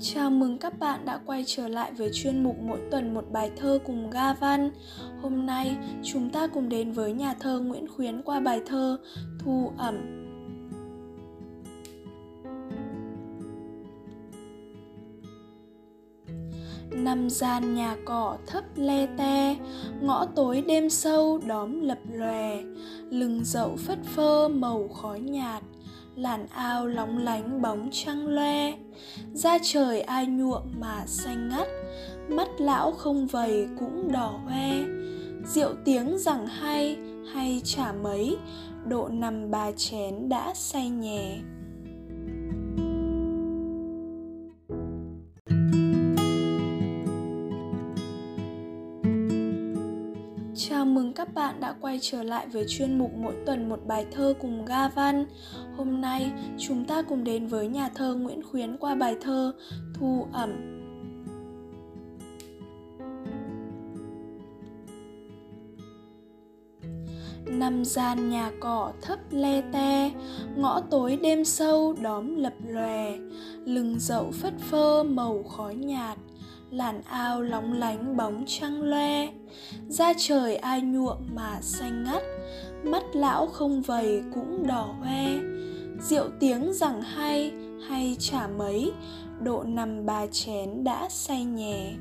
Chào mừng các bạn đã quay trở lại với chuyên mục mỗi tuần một bài thơ cùng Ga Văn. Hôm nay chúng ta cùng đến với nhà thơ Nguyễn Khuyến qua bài thơ Thu ẩm. Năm gian nhà cỏ thấp le te, ngõ tối đêm sâu đóm lập lòe, lưng dậu phất phơ màu khói nhạt, làn ao lóng lánh bóng trăng loe. Da trời ai nhuộm mà xanh ngắt, mắt lão không vầy cũng đỏ hoe. Rượu tiếng rằng hay hay chả mấy, độ nằm ba chén đã say nhè. Chào mừng các bạn đã quay trở lại với chuyên mục mỗi tuần một bài thơ cùng Ga Văn. Hôm nay chúng ta cùng đến với nhà thơ Nguyễn Khuyến qua bài thơ Thu ẩm. Nằm gian nhà cỏ thấp le te, ngõ tối đêm sâu đóm lập lòe, lưng dậu phất phơ màu khói nhạt, làn ao lóng lánh bóng trăng loe. Da trời ai nhuộm mà xanh ngắt, mắt lão không vầy cũng đỏ hoe. Rượu tiếng rằng hay hay chả mấy, độ nằm ba chén đã say nhè.